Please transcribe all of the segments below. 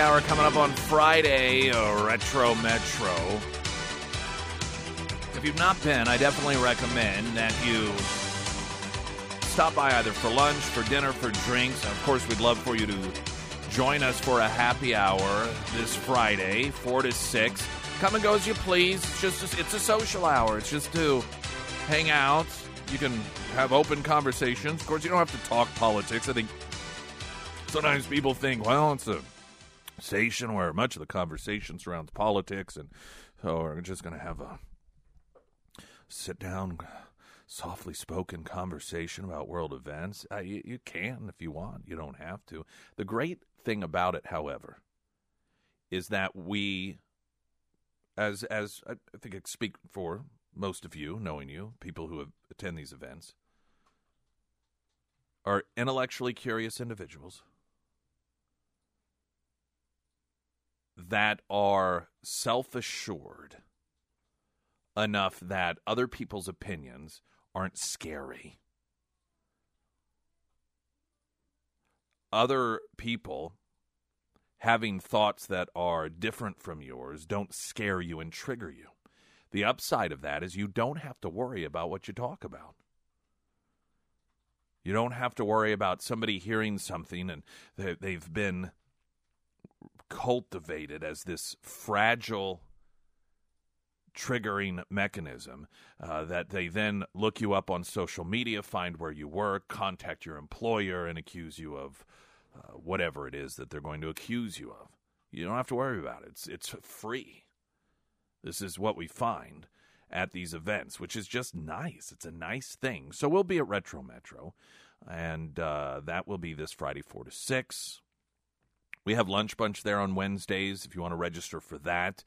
hour coming up on Friday, uh, Retro Metro. If you've not been, I definitely recommend that you stop by either for lunch, for dinner, for drinks. And of course, we'd love for you to join us for a happy hour this Friday, 4 to 6. Come and go as you please. It's just it's a social hour. It's just to hang out. You can have open conversations. Of course, you don't have to talk politics. I think sometimes people think, well, it's a station where much of the conversation surrounds politics, and so we're just going to have a sit down, softly spoken conversation about world events. Uh, you, you can if you want. You don't have to. The great thing about it, however, is that we, as as I think I speak for most of you, knowing you, people who have attend these events, are intellectually curious individuals that are self assured enough that other people's opinions aren't scary. Other people having thoughts that are different from yours don't scare you and trigger you. The upside of that is you don't have to worry about what you talk about. You don't have to worry about somebody hearing something and they've been cultivated as this fragile triggering mechanism uh, that they then look you up on social media, find where you work, contact your employer, and accuse you of uh, whatever it is that they're going to accuse you of. You don't have to worry about it. It's it's free. This is what we find at these events, which is just nice. It's a nice thing. So we'll be at Retro Metro, and uh, that will be this Friday, four to six. We have Lunch Bunch there on Wednesdays if you want to register for that.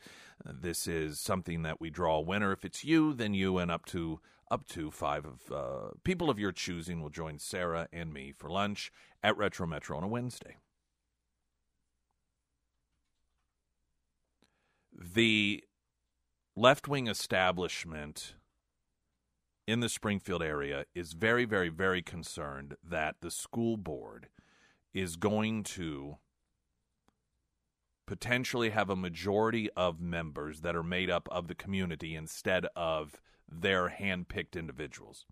Uh, this is something that we draw a winner. If it's you, then you and up to up to five of uh, people of your choosing will join Sarah and me for lunch at Retro Metro on a Wednesday. The left wing establishment in the Springfield area is very, very, very concerned that the school board is going to potentially have a majority of members that are made up of the community instead of their hand-picked individuals.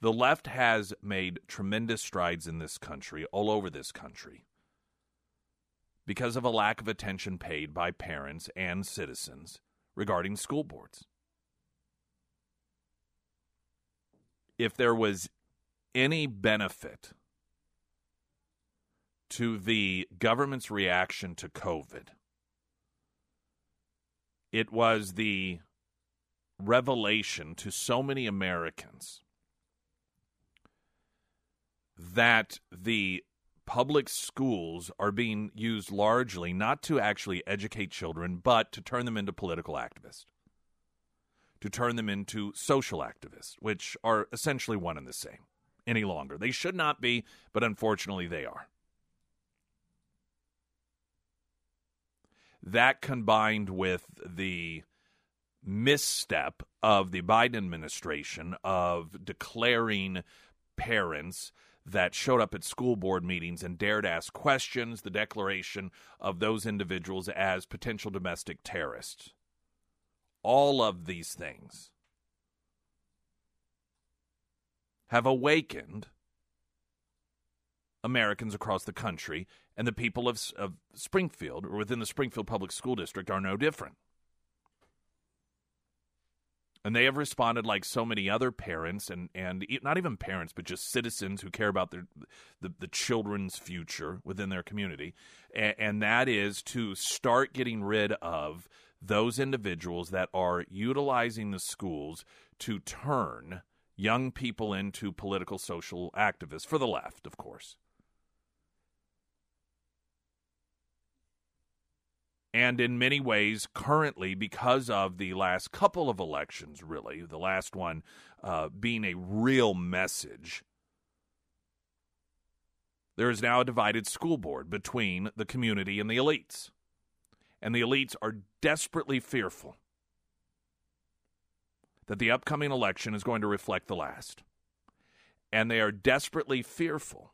The left has made tremendous strides in this country, all over this country, because of a lack of attention paid by parents and citizens regarding school boards. If there was any benefit to the government's reaction to COVID. It was the revelation to so many Americans that the public schools are being used largely not to actually educate children, but to turn them into political activists, to turn them into social activists, which are essentially one and the same any longer. They should not be, but unfortunately they are. That combined with the misstep of the Biden administration of declaring parents that showed up at school board meetings and dared ask questions, the declaration of those individuals as potential domestic terrorists. All of these things have awakened Americans across the country, and the people of, of Springfield or within the Springfield Public School District are no different. And they have responded like so many other parents, and, and not even parents, but just citizens who care about their the, the children's future within their community, and, and that is to start getting rid of those individuals that are utilizing the schools to turn young people into political social activists for the left, of course. And in many ways, currently, because of the last couple of elections, really, the last one uh, being a real message there is now a divided school board between the community and the elites. And the elites are desperately fearful that the upcoming election is going to reflect the last. And they are desperately fearful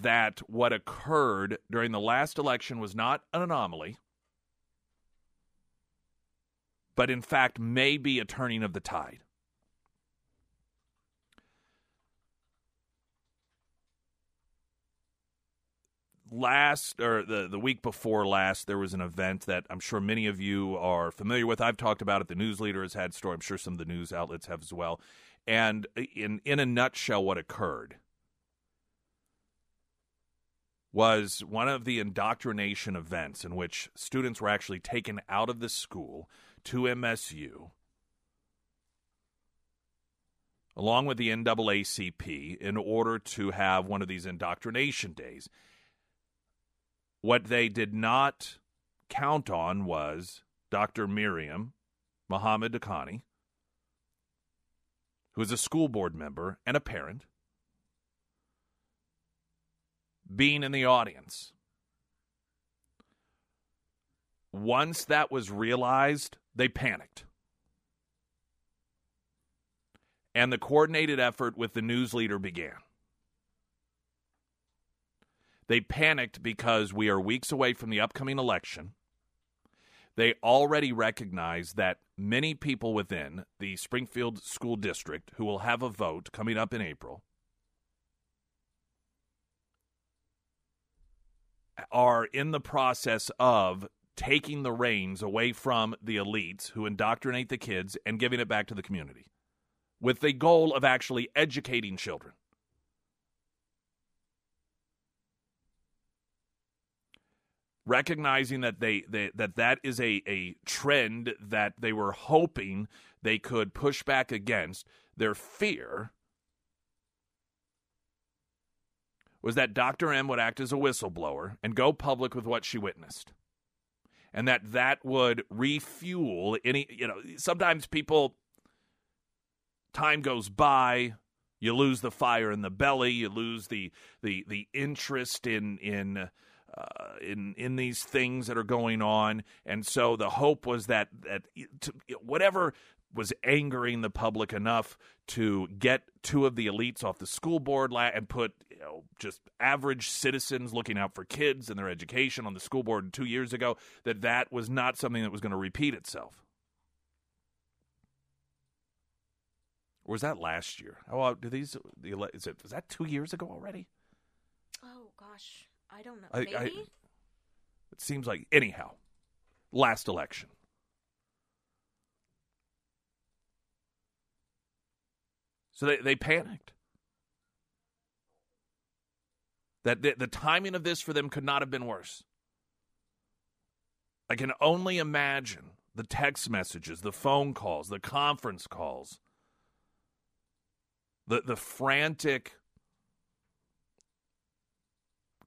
that what occurred during the last election was not an anomaly, but in fact may be a turning of the tide. last or the the week before last there was an event that I'm sure many of you are familiar with. I've talked about it. The news leader has had story. I'm sure some of the news outlets have as well. And uh, in in a nutshell, what occurred was one of the indoctrination events in which students were actually taken out of the school to MSU along with the NAACP in order to have one of these indoctrination days. What they did not count on was Dr. Miriam Muhammad Akani, who is a school board member and a parent, being in the audience. Once that was realized, they panicked. And the coordinated effort with the news leader began. They panicked because we are weeks away from the upcoming election. They already recognize that many people within the Springfield School District who will have a vote coming up in April are in the process of taking the reins away from the elites who indoctrinate the kids and giving it back to the community with the goal of actually educating children. recognizing that they, they that that is a, a trend that they were hoping they could push back against their fear was that Dr. M would act as a whistleblower and go public with what she witnessed. And that that would refuel any, you know, sometimes people, time goes by, you lose the fire in the belly, you lose the, the, the interest in, in, uh, in in these things that are going on, and so the hope was that that to, whatever was angering the public enough to get two of the elites off the school board and put you know, just average citizens looking out for kids and their education on the school board two years ago that that was not something that was going to repeat itself. Or was that last year? Oh, uh, do these? the, Is it? Was that two years ago already? Oh gosh. I don't know. I, Maybe. I, it seems like anyhow. Last election. So they, they panicked. That the, the timing of this for them could not have been worse. I can only imagine the text messages, the phone calls, the conference calls, the the frantic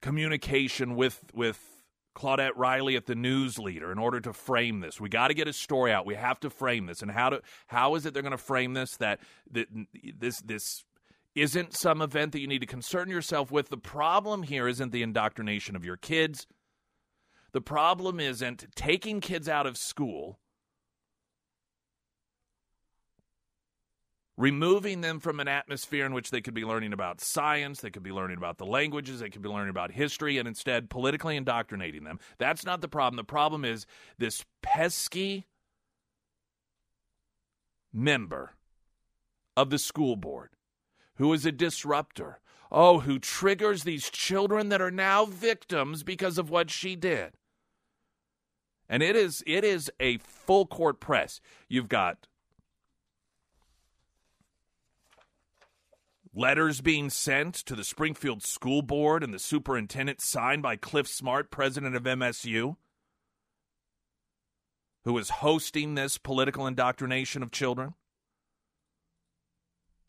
communication with with Claudette Riley at the news leader in order to frame this. We got to get a story out. We have to frame this. And how to how is it they're going to frame this that, that this this isn't some event that you need to concern yourself with. The problem here isn't the indoctrination of your kids. The problem isn't taking kids out of school removing them from an atmosphere in which they could be learning about science, they could be learning about the languages, they could be learning about history, and instead politically indoctrinating them. That's not the problem. The problem is this pesky member of the school board who is a disruptor. Oh, who triggers these children that are now victims because of what she did. And it is it is a full court press. You've got Letters being sent to the Springfield School Board and the superintendent signed by Clif Smart, president of MSU, who is hosting this political indoctrination of children.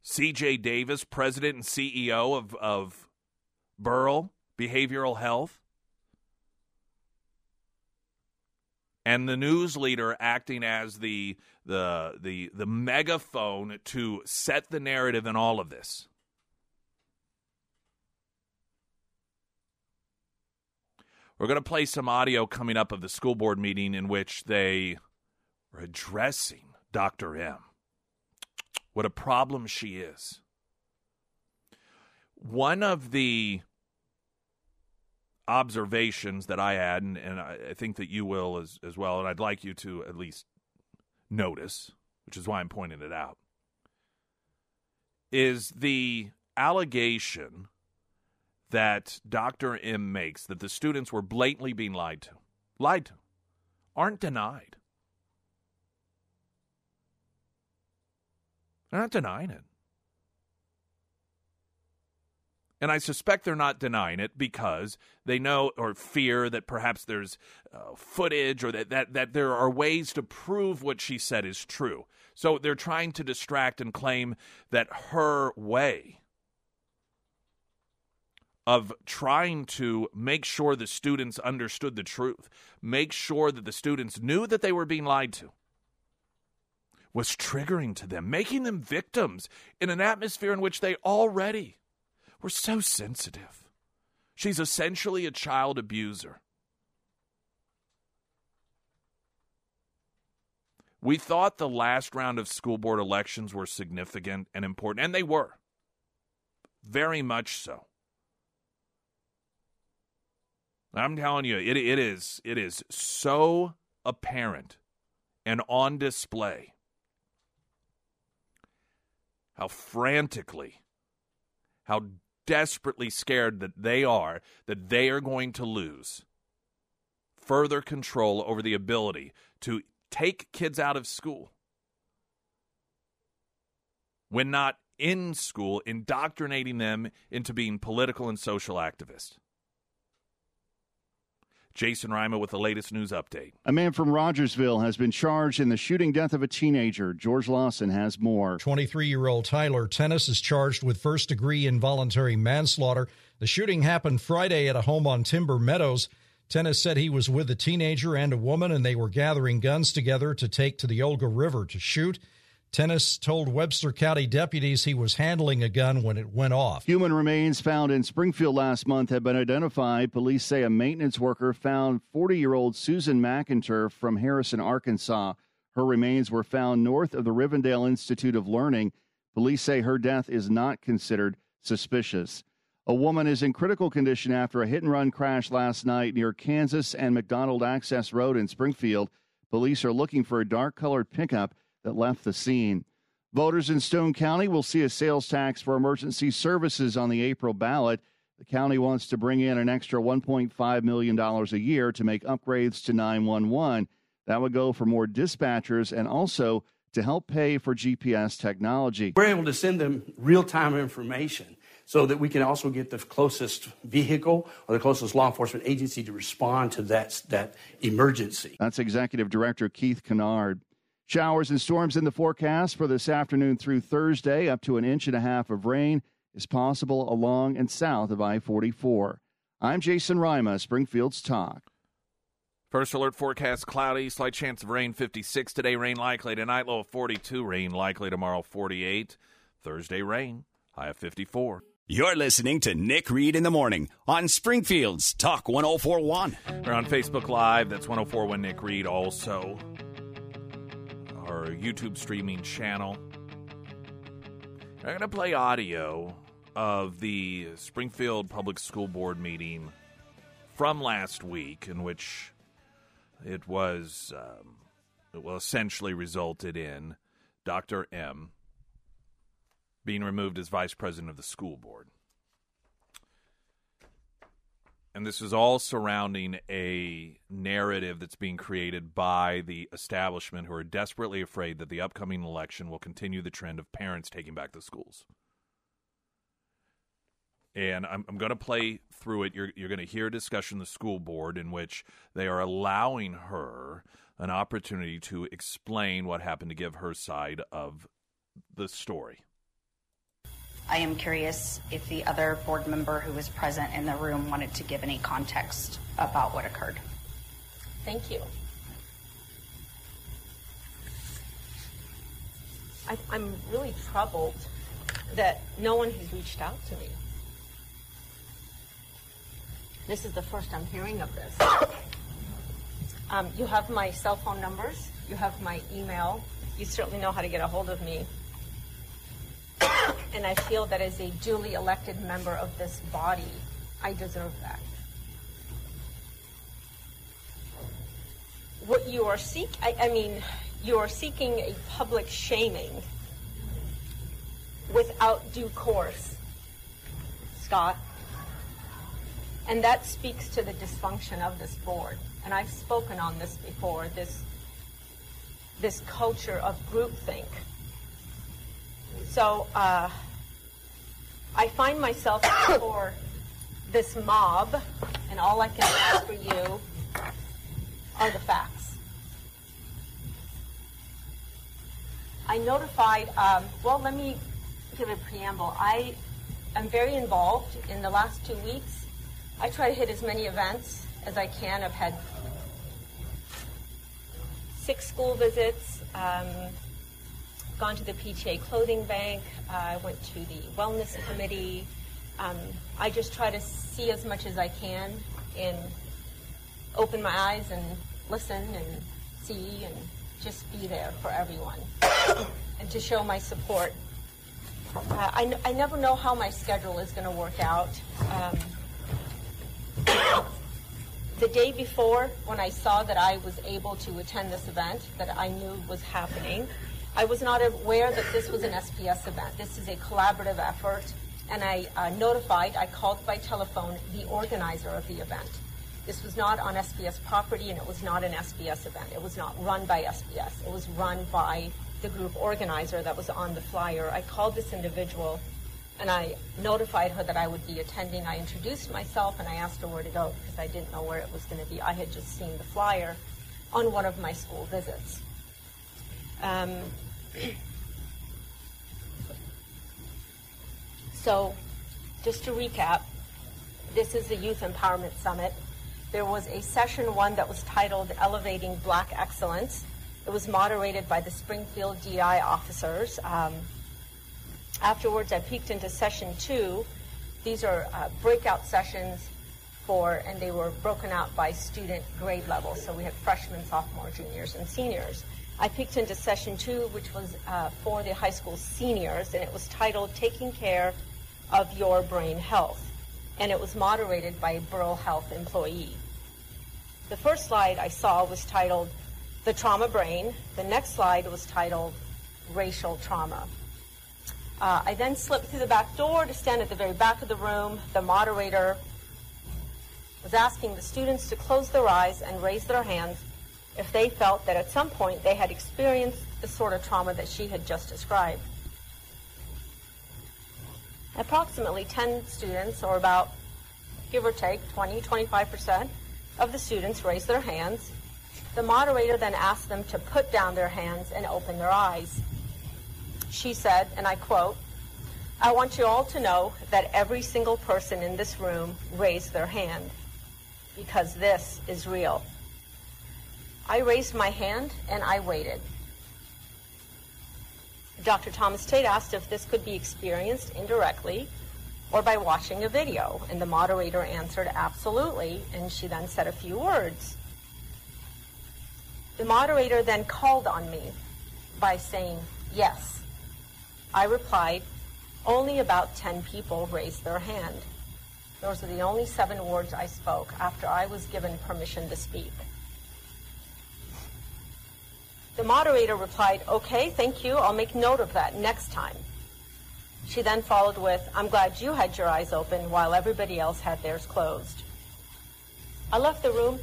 CJ Davis, president and CEO of, of Burrell Behavioral Health. and the news leader acting as the the the the megaphone to set the narrative in all of this. We're going to play some audio coming up of the school board meeting in which they were addressing Dr. M. What a problem she is. One of the observations that I had, and, and I, think that you will as, as well, and I'd like you to at least notice, which is why I'm pointing it out, is the allegation that Dr. M makes that the students were blatantly being lied to, lied to, aren't denied. They're not denying it. And I suspect they're not denying it because they know or fear that perhaps there's uh, footage or that, that, that there are ways to prove what she said is true. So they're trying to distract and claim that her way of trying to make sure the students understood the truth, make sure that the students knew that they were being lied to, was triggering to them, making them victims in an atmosphere in which they already we're so sensitive. She's essentially a child abuser. We thought the last round of school board elections were significant and important, and they were. Very much so. I'm telling you, it, it is it is so apparent and on display how frantically, how desperately scared that they are that they are going to lose further control over the ability to take kids out of school when not in school, indoctrinating them into being political and social activists. Jason Reimer with the latest news update. A man from Rogersville has been charged in the shooting death of a teenager. George Lawson has more. 23 year old Tyler Tennis is charged with first degree involuntary manslaughter. The shooting happened Friday at a home on Timber Meadows. Tennis said he was with a teenager and a woman, and they were gathering guns together to take to the Olga River to shoot. Tennis told Webster County deputies he was handling a gun when it went off. Human remains found in Springfield last month have been identified. Police say a maintenance worker found 40 year old Susan McIntyre from Harrison, Arkansas. Her remains were found north of the Rivendell Institute of Learning. Police say her death is not considered suspicious. A woman is in critical condition after a hit and run crash last night near Kansas and McDonald Access Road in Springfield. Police are looking for a dark colored pickup that left the scene. Voters in Stone County will see a sales tax for emergency services on the April ballot. The county wants to bring in an extra $1.5 million a year to make upgrades to 911. That would go for more dispatchers and also to help pay for GPS technology. We're able to send them real time information so that we can also get the closest vehicle or the closest law enforcement agency to respond to that, that emergency. That's Executive Director Keith Kennard. Showers and storms in the forecast for this afternoon through Thursday. Up to an inch and a half of rain is possible along and south of I 44. I'm Jason Rima, Springfield's Talk. First alert forecast cloudy, slight chance of rain 56 today, rain likely tonight, low of 42, rain likely tomorrow 48. Thursday rain, high of 54. You're listening to Nick Reed in the morning on Springfield's Talk 1041. We're on Facebook Live, that's 1041 Nick Reed also our YouTube streaming channel. I'm going to play audio of the Springfield Public School Board meeting from last week, in which it was um, it will essentially resulted in Dr. M being removed as vice president of the school board. And this is all surrounding a narrative that's being created by the establishment who are desperately afraid that the upcoming election will continue the trend of parents taking back the schools. And I'm, I'm going to play through it. You're, you're going to hear a discussion the school board in which they are allowing her an opportunity to explain what happened to give her side of the story. I am curious if the other board member who was present in the room wanted to give any context about what occurred. Thank you. I, am really troubled that no one has reached out to me. This is the first I'm hearing of this. Um, you have my cell phone numbers. You have my email. You certainly know how to get a hold of me and I feel that as a duly elected member of this body, I deserve that. What you are seek, I, I mean, you are seeking a public shaming without due course, Scott. And that speaks to the dysfunction of this board. And I've spoken on this before, this, this culture of groupthink. So uh, I find myself before this mob, and all I can ask for you are the facts. I notified, um, well, let me give a preamble. I am very involved in the last two weeks. I try to hit as many events as I can. I've had six school visits, um, gone to the PTA clothing bank, I went to the wellness committee. Um, I just try to see as much as I can and open my eyes and listen and see and just be there for everyone and to show my support. Uh, I, I never know how my schedule is going to work out. Um, the day before, when I saw that I was able to attend this event that I knew was happening, I was not aware that this was an SPS event. This is a collaborative effort, and I uh, notified, I called by telephone the organizer of the event. This was not on SPS property, and it was not an SPS event. It was not run by SPS. It was run by the group organizer that was on the flyer. I called this individual and I notified her that I would be attending. I introduced myself and I asked her where to go because I didn't know where it was going to be. I had just seen the flyer on one of my school visits. Um, so, just to recap, this is the Youth Empowerment Summit. There was a session one that was titled Elevating Black Excellence. It was moderated by the Springfield DI officers. Um, Afterwards, I peeked into session two. These are uh, breakout sessions for, and they were broken out by student grade level. So we had freshmen, sophomores, juniors, and seniors. I peeked into session two, which was uh, for the high school seniors, and it was titled Taking Care of Your Brain Health. And it was moderated by a Burrell Health employee. The first slide I saw was titled The Trauma Brain. The next slide was titled Racial Trauma. Uh, I then slipped through the back door to stand at the very back of the room. The moderator was asking the students to close their eyes and raise their hands if they felt that at some point they had experienced the sort of trauma that she had just described. Approximately 10 students, or about give or take 20, 25% of the students raised their hands. The moderator then asked them to put down their hands and open their eyes she said, and I quote, I want you all to know that every single person in this room raised their hand because this is real. I raised my hand and I waited. Dr. Thomas Tate asked if this could be experienced indirectly or by watching a video, and the moderator answered absolutely, and she then said a few words. The moderator then called on me by saying, Yes, I replied, only about 10 people raised their hand. Those are the only seven words I spoke after I was given permission to speak. The moderator replied, okay, thank you. I'll make note of that next time. She then followed with, I'm glad you had your eyes open while everybody else had theirs closed. I left the room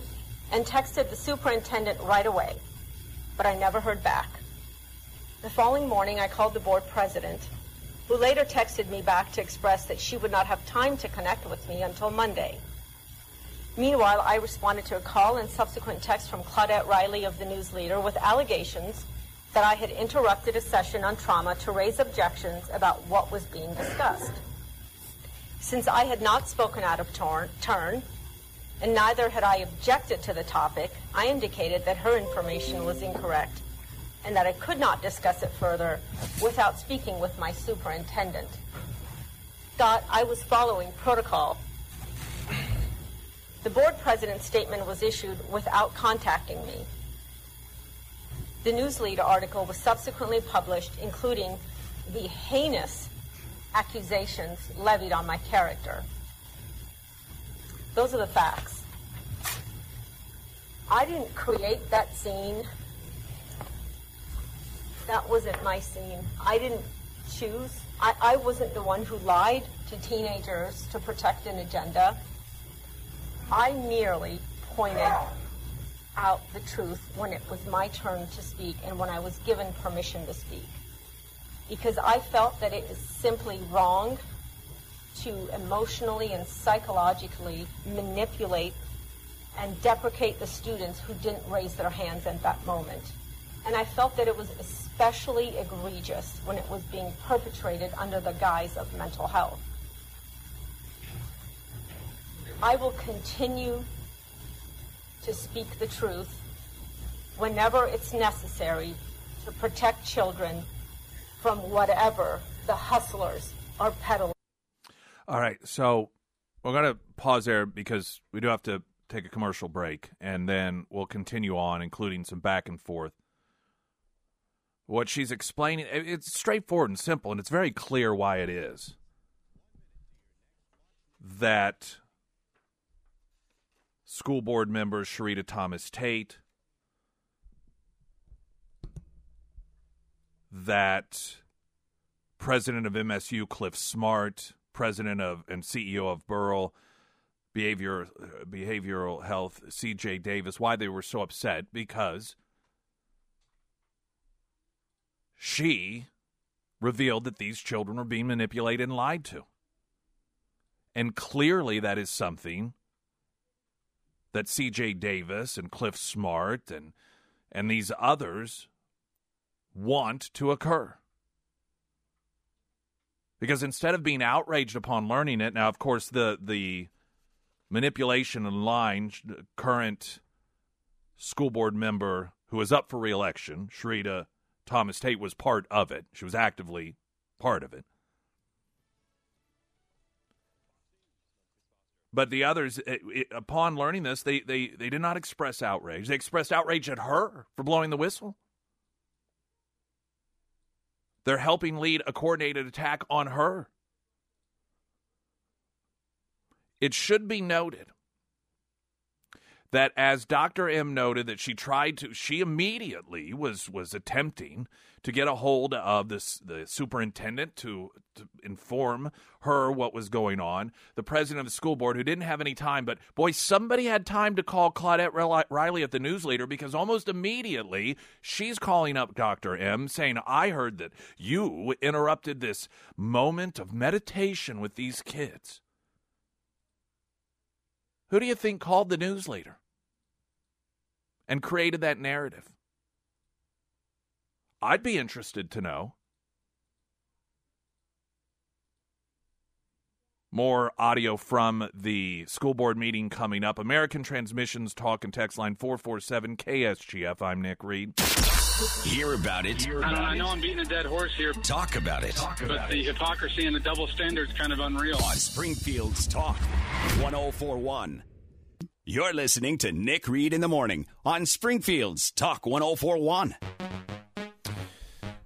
and texted the superintendent right away, but I never heard back. The following morning, I called the board president, who later texted me back to express that she would not have time to connect with me until Monday. Meanwhile, I responded to a call and subsequent text from Claudette Riley of the News Leader with allegations that I had interrupted a session on trauma to raise objections about what was being discussed. Since I had not spoken out of turn, and neither had I objected to the topic, I indicated that her information was incorrect and that I could not discuss it further without speaking with my superintendent. Thought I was following protocol. The board president's statement was issued without contacting me. The newsleader article was subsequently published, including the heinous accusations levied on my character. Those are the facts. I didn't create that scene. That wasn't my scene. I didn't choose. I, I wasn't the one who lied to teenagers to protect an agenda. I merely pointed out the truth when it was my turn to speak and when I was given permission to speak. Because I felt that it is simply wrong to emotionally and psychologically manipulate and deprecate the students who didn't raise their hands at that moment. And I felt that it was especially egregious when it was being perpetrated under the guise of mental health. I will continue to speak the truth whenever it's necessary to protect children from whatever the hustlers are peddling. All right, so we're going to pause there because we do have to take a commercial break, and then we'll continue on, including some back and forth. What she's explaining, it's straightforward and simple, and it's very clear why it is that school board member Shurita Thomas Tate, that president of MSU Clif Smart, president of and CEO of Burrell Behavior Behavioral Health CJ Davis, why they were so upset because she revealed that these children were being manipulated and lied to. And clearly that is something that C.J. Davis and Clif Smart and and these others want to occur. Because instead of being outraged upon learning it, now of course the the manipulation and line, current school board member who is up for reelection, Shurita Thomas Tate was part of it. She was actively part of it. But the others, it, it, upon learning this, they, they, they did not express outrage. They expressed outrage at her for blowing the whistle. They're helping lead a coordinated attack on her. It should be noted that as Dr. M noted that she tried to she immediately was was attempting to get a hold of this the superintendent to, to inform her what was going on. The president of the school board who didn't have any time, but boy, somebody had time to call Claudette Riley at the newsleader because almost immediately she's calling up Dr. M saying, "I heard that you interrupted this moment of meditation with these kids." Who do you think called the newsleader? And created that narrative? I'd be interested to know. More audio from the school board meeting coming up. American Transmissions Talk and Text Line 447 KSGF. I'm Nick Reed. Hear about it. Hear about I know I'm beating a dead horse here. Talk about it. Talk about but the it. hypocrisy and the double standards kind of unreal. On Springfield's Talk 1041. You're listening to Nick Reed in the Morning on Springfield's Talk 1041.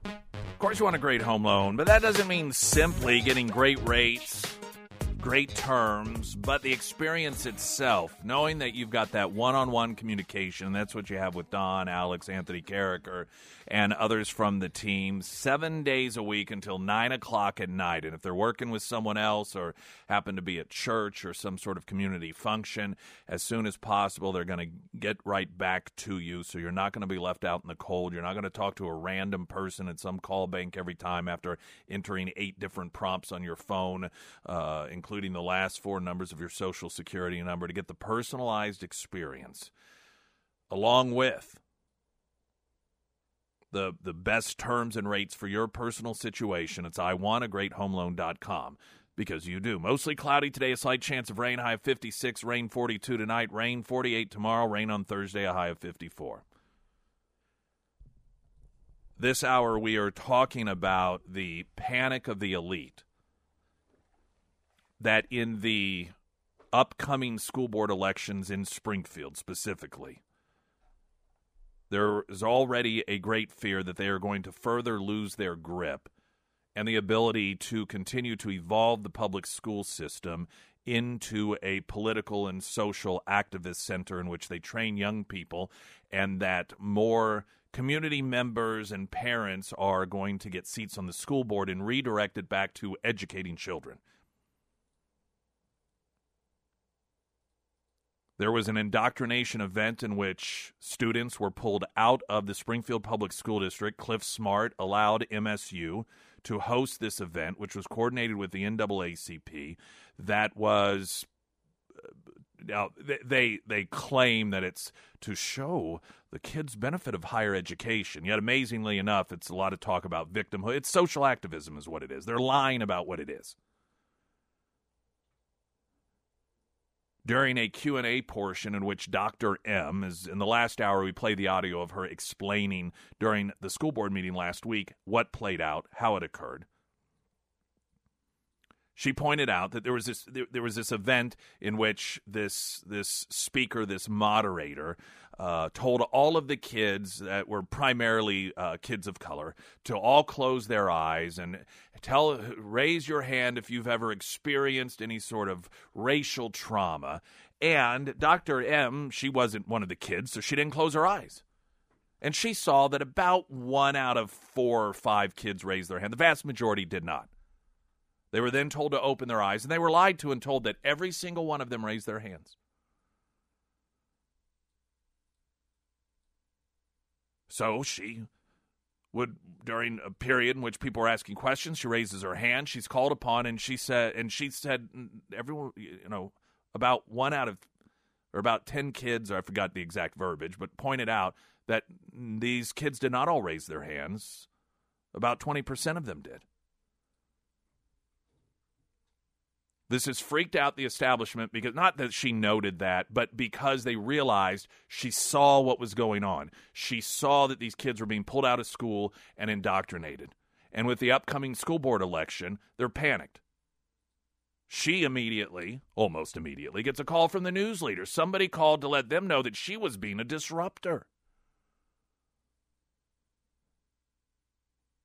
Of course, you want a great home loan, but that doesn't mean simply getting great rates great terms, but the experience itself, knowing that you've got that one on one communication, that's what you have with Don, Alex, Anthony Carricker, and others from the team, seven days a week until nine o'clock at night. And if they're working with someone else or happen to be at church or some sort of community function, as soon as possible, they're going to get right back to you. So you're not going to be left out in the cold. You're not going to talk to a random person at some call bank every time after entering eight different prompts on your phone, uh, including including the last four numbers of your social security number to get the personalized experience along with the the best terms and rates for your personal situation. It's iwantagreathomeloan.com because you do. Mostly cloudy today, a slight chance of rain, high of 56, rain 42 tonight, rain 48 tomorrow, rain on Thursday, a high of 54. This hour, we are talking about the panic of the elite. That in the upcoming school board elections in Springfield specifically, there is already a great fear that they are going to further lose their grip and the ability to continue to evolve the public school system into a political and social activist center in which they train young people, and that more community members and parents are going to get seats on the school board and redirected back to educating children. There was an indoctrination event in which students were pulled out of the Springfield Public School District. Clif Smart allowed MSU to host this event, which was coordinated with the NAACP. That was uh, now they they claim that it's to show the kids benefit of higher education yet amazingly enough it's a lot of talk about victimhood it's social activism is what it is they're lying about what it is during a Q&A portion in which Dr. M is in the last hour we play the audio of her explaining during the school board meeting last week what played out, how it occurred. She pointed out that there was this there, there was this event in which this this speaker, this moderator, uh, told all of the kids that were primarily uh, kids of color to all close their eyes and tell raise your hand if you've ever experienced any sort of racial trauma. And Dr. M, she wasn't one of the kids, so she didn't close her eyes. And she saw that about one out of four or five kids raised their hand. The vast majority did not. They were then told to open their eyes, and they were lied to and told that every single one of them raised their hands. So she would, during a period in which people were asking questions, she raises her hand. She's called upon, and she said, and she said, everyone, you know, about one out of, or about ten kids, or I forgot the exact verbiage, but pointed out that these kids did not all raise their hands. About twenty percent of them did. This has freaked out the establishment because not that she noted that, but because they realized she saw what was going on. She saw that these kids were being pulled out of school and indoctrinated. And with the upcoming school board election, they're panicked. She immediately, almost immediately, gets a call from the news leader. Somebody called to let them know that she was being a disruptor.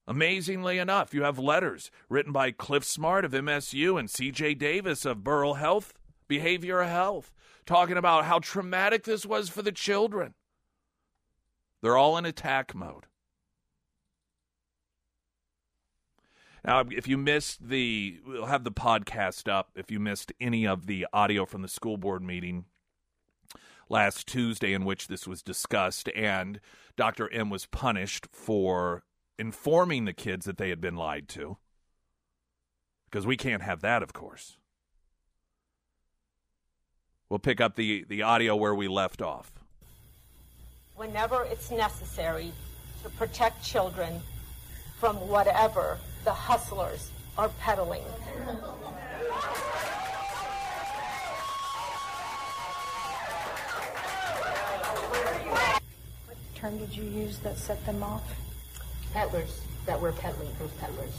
Amazingly enough, you have letters written by Clif Smart of MSU and CJ Davis of Burrell Health, Behavioral Health, talking about how traumatic this was for the children. They're all in attack mode. Now, if you missed the, we'll have the podcast up. If you missed any of the audio from the school board meeting last Tuesday in which this was discussed, and Dr. M was punished for informing the kids that they had been lied to. Because we can't have that, of course. We'll pick up the, the audio where we left off. Whenever it's necessary to protect children from whatever the hustlers are peddling. What term did you use that set them off? Peddlers that were peddling, those peddlers.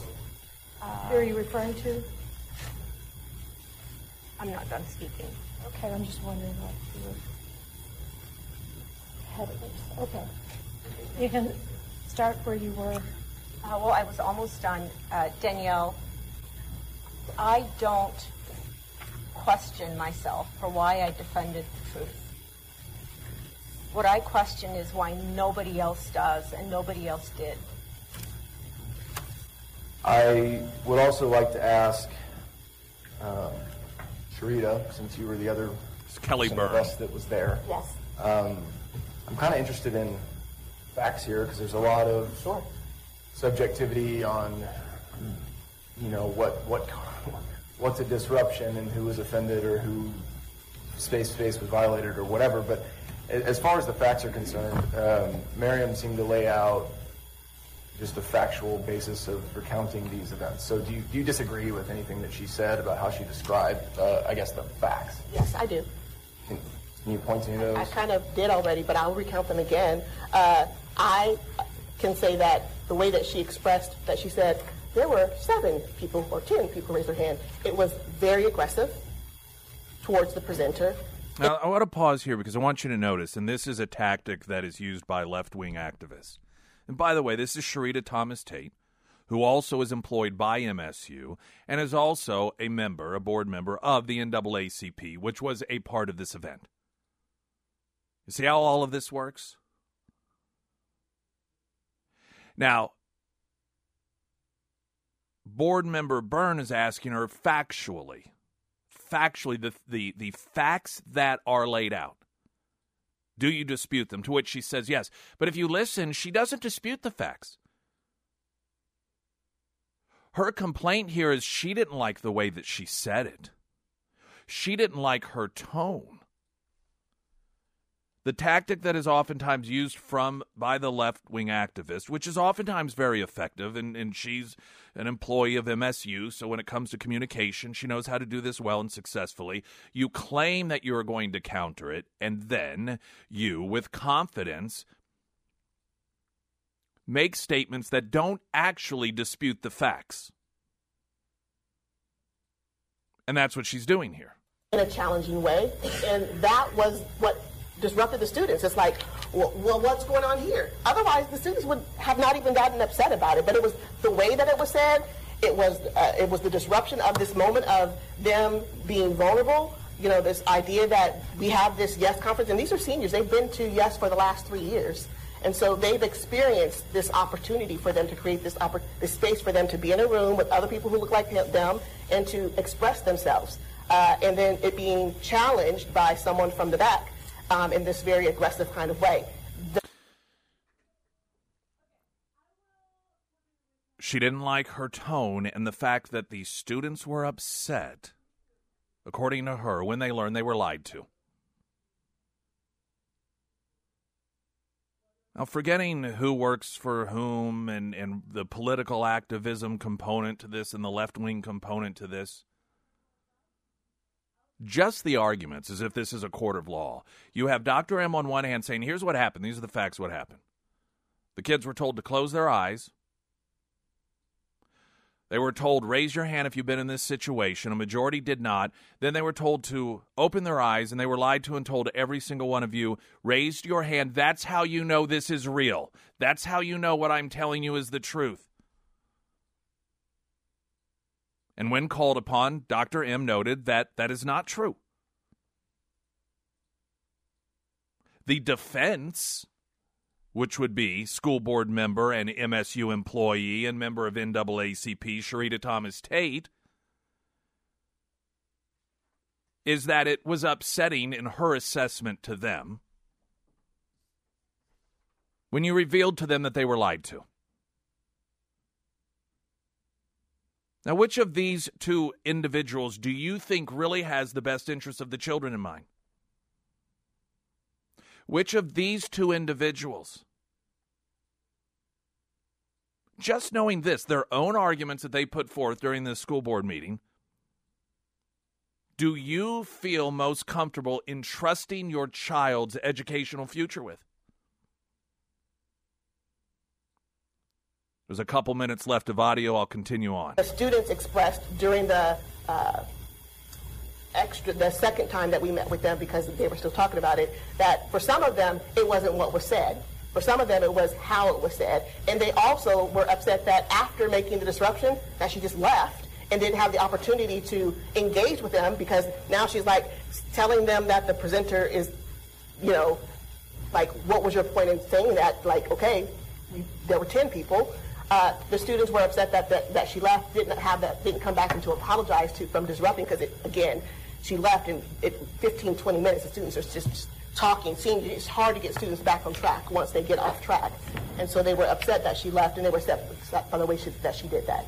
Uh, Who are you referring to? I'm not done speaking. Okay, I'm just wondering what you were. Peddlers. Okay. You can start where you were. Uh, well, I was almost done. Uh, Danielle, I don't question myself for why I defended the truth. What I question is why nobody else does and nobody else did. I would also like to ask um, Shurita, since you were the other it's Kelly Burns that was there. Yes. Um, I'm kind of interested in facts here because there's a lot of sure. subjectivity on, you know, what what what's a disruption and who was offended or who space space was violated or whatever. But as far as the facts are concerned, um, Maryam seemed to lay out just a factual basis of recounting these events. So do you, do you disagree with anything that she said about how she described, uh, I guess, the facts? Yes, I do. Can, can you point to any of those? I kind of did already, but I'll recount them again. Uh, I can say that the way that she expressed that she said there were seven people or ten people raised their hand. It was very aggressive towards the presenter. Now, I want to pause here because I want you to notice, and this is a tactic that is used by left wing activists. And by the way, this is Shurita Thomas Tate, who also is employed by MSU and is also a member, a board member of the NAACP, which was a part of this event. You see how all of this works? Now, board member Byrne is asking her factually, factually, the, the, the facts that are laid out. Do you dispute them? To which she says yes. But if you listen, she doesn't dispute the facts. Her complaint here is she didn't like the way that she said it. She didn't like her tone. The tactic that is oftentimes used from by the left wing activist, which is oftentimes very effective, and, and she's an employee of MSU, so when it comes to communication, she knows how to do this well and successfully. You claim that you are going to counter it, and then you, with confidence, make statements that don't actually dispute the facts. And that's what she's doing here. In a challenging way. And that was what disrupted the students. It's like, well, what's going on here? Otherwise, the students would have not even gotten upset about it. But it was the way that it was said. It was uh, it was the disruption of this moment of them being vulnerable. You know, this idea that we have this Yes conference, and these are seniors. They've been to Yes for the last three years. And so they've experienced this opportunity for them to create this, oppor- this space for them to be in a room with other people who look like them and to express themselves. Uh, and then it being challenged by someone from the back um, in this very aggressive kind of way. The- she didn't like her tone and the fact that the students were upset, according to her, when they learned they were lied to. Now, forgetting who works for whom and, and the political activism component to this and the left wing component to this, just the arguments as if this is a court of law. You have Dr. M on one hand saying, here's what happened, these are the facts what happened. The kids were told to close their eyes. They were told, raise your hand if you've been in this situation. A majority did not. Then they were told to open their eyes, and they were lied to and told every single one of you, raised your hand. That's how you know this is real. That's how you know what I'm telling you is the truth. And when called upon, Dr. M noted that that is not true. The defense, which would be school board member and MSU employee and member of NAACP, Shurita Thomas Tate, is that it was upsetting in her assessment to them when you revealed to them that they were lied to. Now, which of these two individuals do you think really has the best interest of the children in mind? Which of these two individuals, just knowing this, their own arguments that they put forth during this school board meeting, do you feel most comfortable in trusting your child's educational future with? There's a couple minutes left of audio. I'll continue on. The students expressed during the uh, extra, the second time that we met with them, because they were still talking about it, that for some of them it wasn't what was said. For some of them, it was how it was said, and they also were upset that after making the disruption, that she just left and didn't have the opportunity to engage with them because now she's like telling them that the presenter is, you know, like what was your point in saying that? Like, okay, there were ten people uh, the students were upset that, that, that she left, didn't have that, didn't come back and to apologize to from disrupting because again, she left in it, 15, 20 minutes. The students are just, just talking. Seeing it's hard to get students back on track once they get off track, and so they were upset that she left, and they were upset by the way she, that she did that.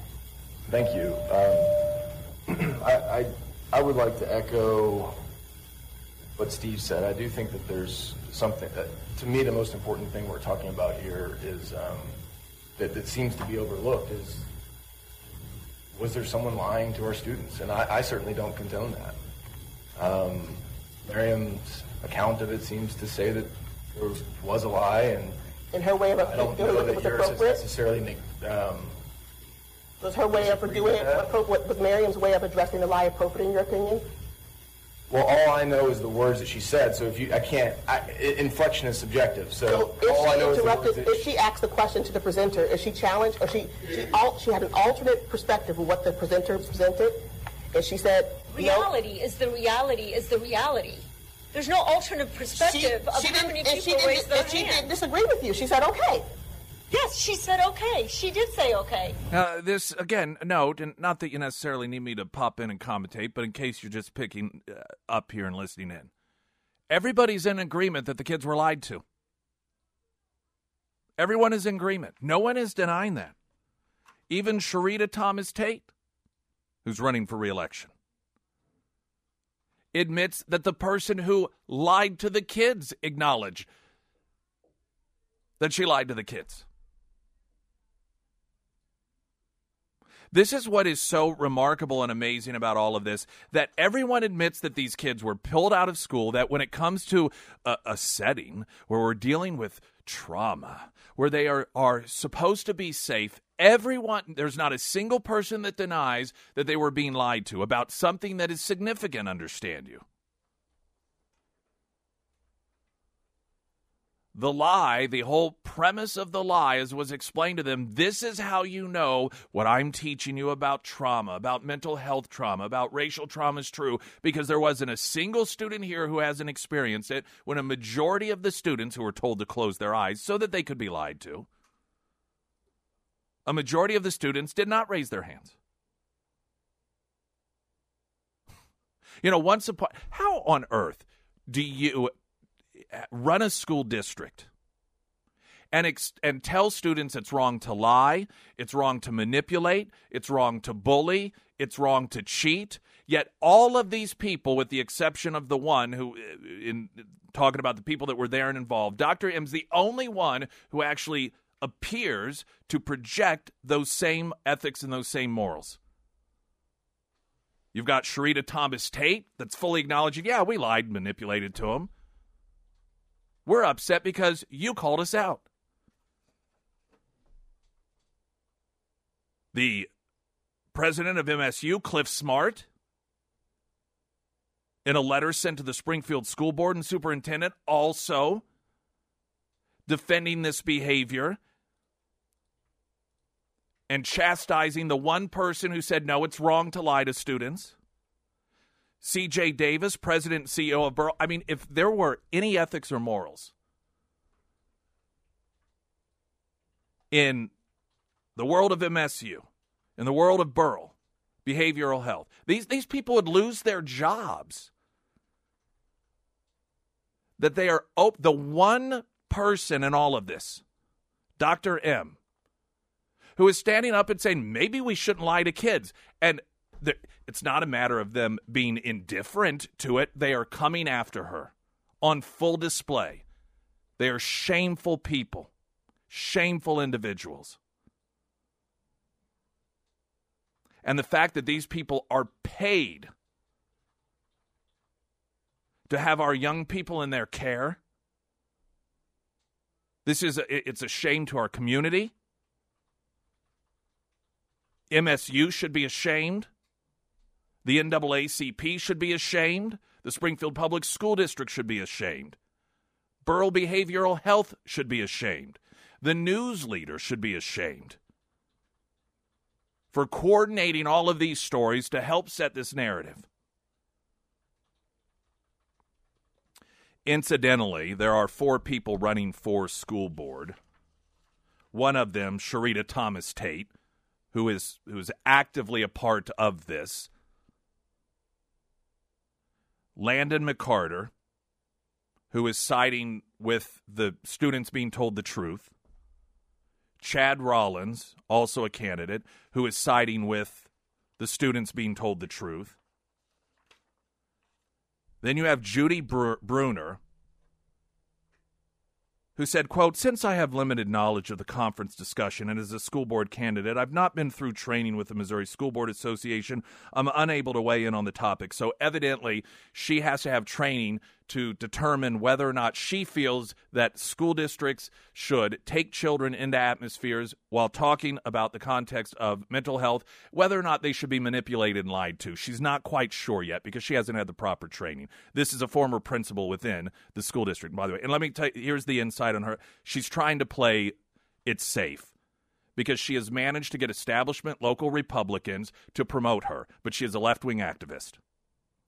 Thank you. Um, I, I I would like to echo what Steve said. I do think that there's something that, to me, the most important thing we're talking about here is. Um, that, that seems to be overlooked is was there someone lying to our students? And I, I certainly don't condone that. Um, Maryam's account of it seems to say that there was a lie, and in her way of I don't doing know it was appropriate? necessarily make, um, Was her way of doing it, that. appro- was Maryam's way of addressing the lie appropriate in your opinion? Well, all I know is the words that she said. So if you, I can't. I, i- inflection is subjective. So, If all I she know is the words interrupted, that if she asked the question to the presenter, is she challenged, or she, she, al- she had an alternate perspective of what the presenter presented, and she said, no. Reality is the reality is the reality. There's no alternate She, perspective of she how many people raise didn't, their and she didn't disagree with you. She said, okay. Yes, she said okay. She did say okay. Uh, this again, note, and not that you necessarily need me to pop in and commentate, but in case you're just picking uh, up here and listening in, everybody's in agreement that the kids were lied to. Everyone is in agreement. No one is denying that. Even Shurita Thomas Tate, who's running for reelection, admits that the person who lied to the kids acknowledged that she lied to the kids. This is what is so remarkable and amazing about all of this that everyone admits that these kids were pulled out of school, that when it comes to a, a setting where we're dealing with trauma, where they are, are supposed to be safe, everyone, there's not a single person that denies that they were being lied to about something that is significant, understand you. The lie, the whole premise of the lie, as was explained to them, this is how you know what I'm teaching you about trauma, about mental health trauma, about racial trauma is true, because there wasn't a single student here who hasn't experienced it when a majority of the students who were told to close their eyes so that they could be lied to, a majority of the students did not raise their hands. You know, once upon, how on earth do you run a school district and ex- and tell students it's wrong to lie, it's wrong to manipulate, it's wrong to bully, it's wrong to cheat. Yet all of these people, with the exception of the one who, uh, in talking about the people that were there and involved, Dr. M's the only one who actually appears to project those same ethics and those same morals. You've got Shurita Thomas Tate that's fully acknowledging, yeah, we lied, manipulated to him. We're upset because you called us out. The president of MSU, Clif Smart, in a letter sent to the Springfield School Board and superintendent, also defending this behavior and chastising the one person who said, no, it's wrong to lie to students. CJ Davis, president and CEO of Burrell. I mean, if there were any ethics or morals in the world of MSU, in the world of Burrell, behavioral health, these, these people would lose their jobs. That they are op- the one person in all of this, Dr. M, who is standing up and saying, maybe we shouldn't lie to kids. And it's not a matter of them being indifferent to it. They are coming after her on full display. They are shameful people, shameful individuals. And the fact that these people are paid to have our young people in their care. This is a, it's a shame to our community. MSU should be ashamed. The NAACP should be ashamed. The Springfield Public School District should be ashamed. Burrell Behavioral Health should be ashamed. The news leader should be ashamed for coordinating all of these stories to help set this narrative. Incidentally, there are four people running for school board. One of them, Shurita Thomas Tate, who is who is actively a part of this. Landon McCarter, who is siding with the students being told the truth. Chad Rollins, also a candidate, who is siding with the students being told the truth. Then you have Judy Br- Bruner, who said, quote, Since I have limited knowledge of the conference discussion and as a school board candidate, I've not been through training with the Missouri School Board Association. I'm unable to weigh in on the topic. So evidently, she has to have training to determine whether or not she feels that school districts should take children into atmospheres while talking about the context of mental health, whether or not they should be manipulated and lied to. She's not quite sure yet because she hasn't had the proper training. This is a former principal within the school district, by the way. And let me tell you, here's the insight on her. She's trying to play it safe because she has managed to get establishment local Republicans to promote her, but she is a left wing activist.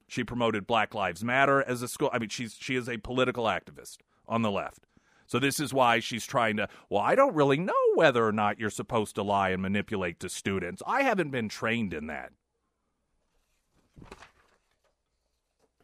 She promoted Black Lives Matter as a school. I mean, she's she is a political activist on the left. So this is why she's trying to. Well, I don't really know whether or not you're supposed to lie and manipulate to students. I haven't been trained in that.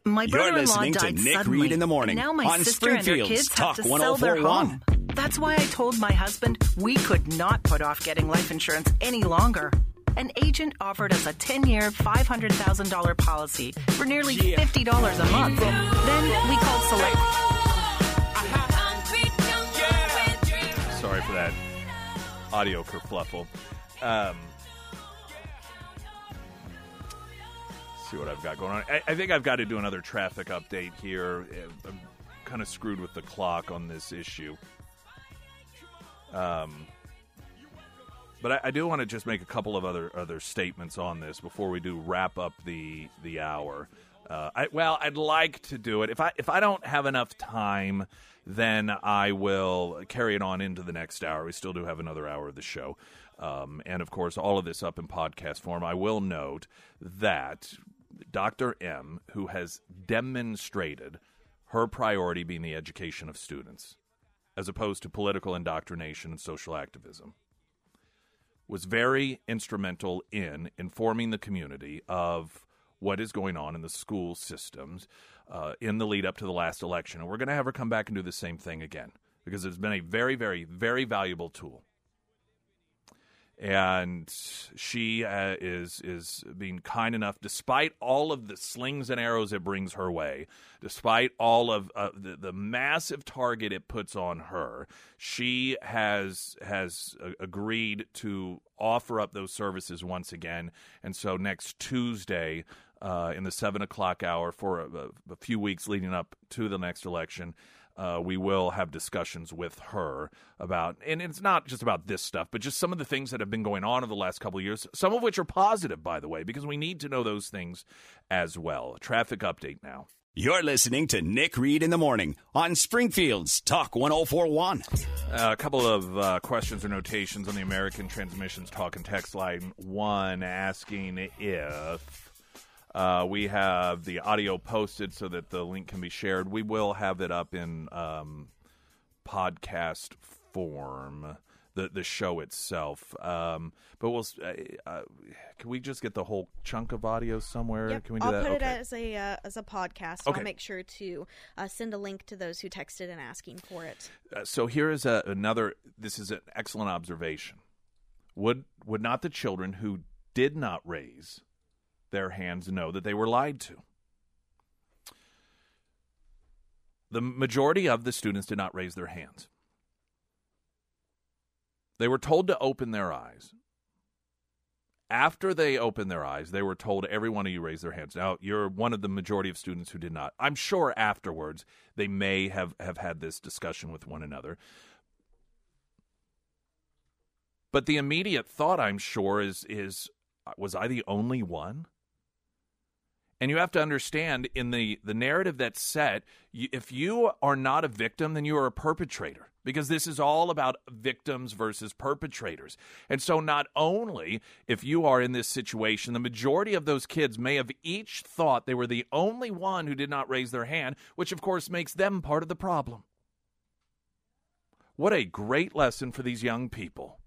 My You're brother-in-law listening to Nick suddenly. Reed in the morning Now my on sister and her Springfield's kids Talk have to sell their 1041. home. That's why I told my husband we could not put off getting life insurance any longer. An agent offered us a 10-year, $500,000 policy for nearly $50 a month. Then we called Select. Sorry for that audio kerfluffle. Um, see what I've got going on. I, I think I've got to do another traffic update here. I'm kind of screwed with the clock on this issue. Um, but I, I do want to just make a couple of other other statements on this before we do wrap up the the hour. Uh, I, well, I'd like to do it if I if I don't have enough time, then I will carry it on into the next hour. We still do have another hour of the show, um, and of course, all of this up in podcast form. I will note that Dr. M, who has demonstrated her priority being the education of students, as opposed to political indoctrination and social activism was very instrumental in informing the community of what is going on in the school systems uh, in the lead up to the last election. And we're going to have her come back and do the same thing again because it's been a very, very, very valuable tool. And she uh, is is being kind enough, despite all of the slings and arrows it brings her way, despite all of uh, the, the massive target it puts on her, she has has uh, agreed to offer up those services once again. And so next Tuesday, uh, in the seven o'clock hour for a, a, few weeks leading up to the next election. Uh, we will have discussions with her about, and it's not just about this stuff, but just some of the things that have been going on over the last couple of years, some of which are positive, by the way, because we need to know those things as well. Traffic update now. You're listening to Nick Reed in the morning on Springfield's Talk 1041. Uh, a couple of uh, questions or notations on the American Transmissions Talk and Text line. One asking if uh, we have the audio posted so that the link can be shared. We will have it up in um, podcast form, the the show itself. Um, but we'll. Uh, uh, can we just get the whole chunk of audio somewhere? Yep, Can we do I'll that? put it as a uh, as a podcast. Okay. I'll make sure to uh, send a link to those who texted and asking for it. Uh, so here is a, another. This is an excellent observation. Would would not the children who did not raise their hands know that they were lied to? The majority of the students did not raise their hands. They were told to open their eyes. After they opened their eyes, they were told every one of you raise their hands. Now, you're one of the majority of students who did not. I'm sure afterwards they may have, have had this discussion with one another. But the immediate thought, I'm sure, is is was I the only one? And you have to understand in the, the narrative that's set, you, if you are not a victim, then you are a perpetrator because this is all about victims versus perpetrators. And so, not only if you are in this situation, the majority of those kids may have each thought they were the only one who did not raise their hand, which of course makes them part of the problem. What a great lesson for these young people.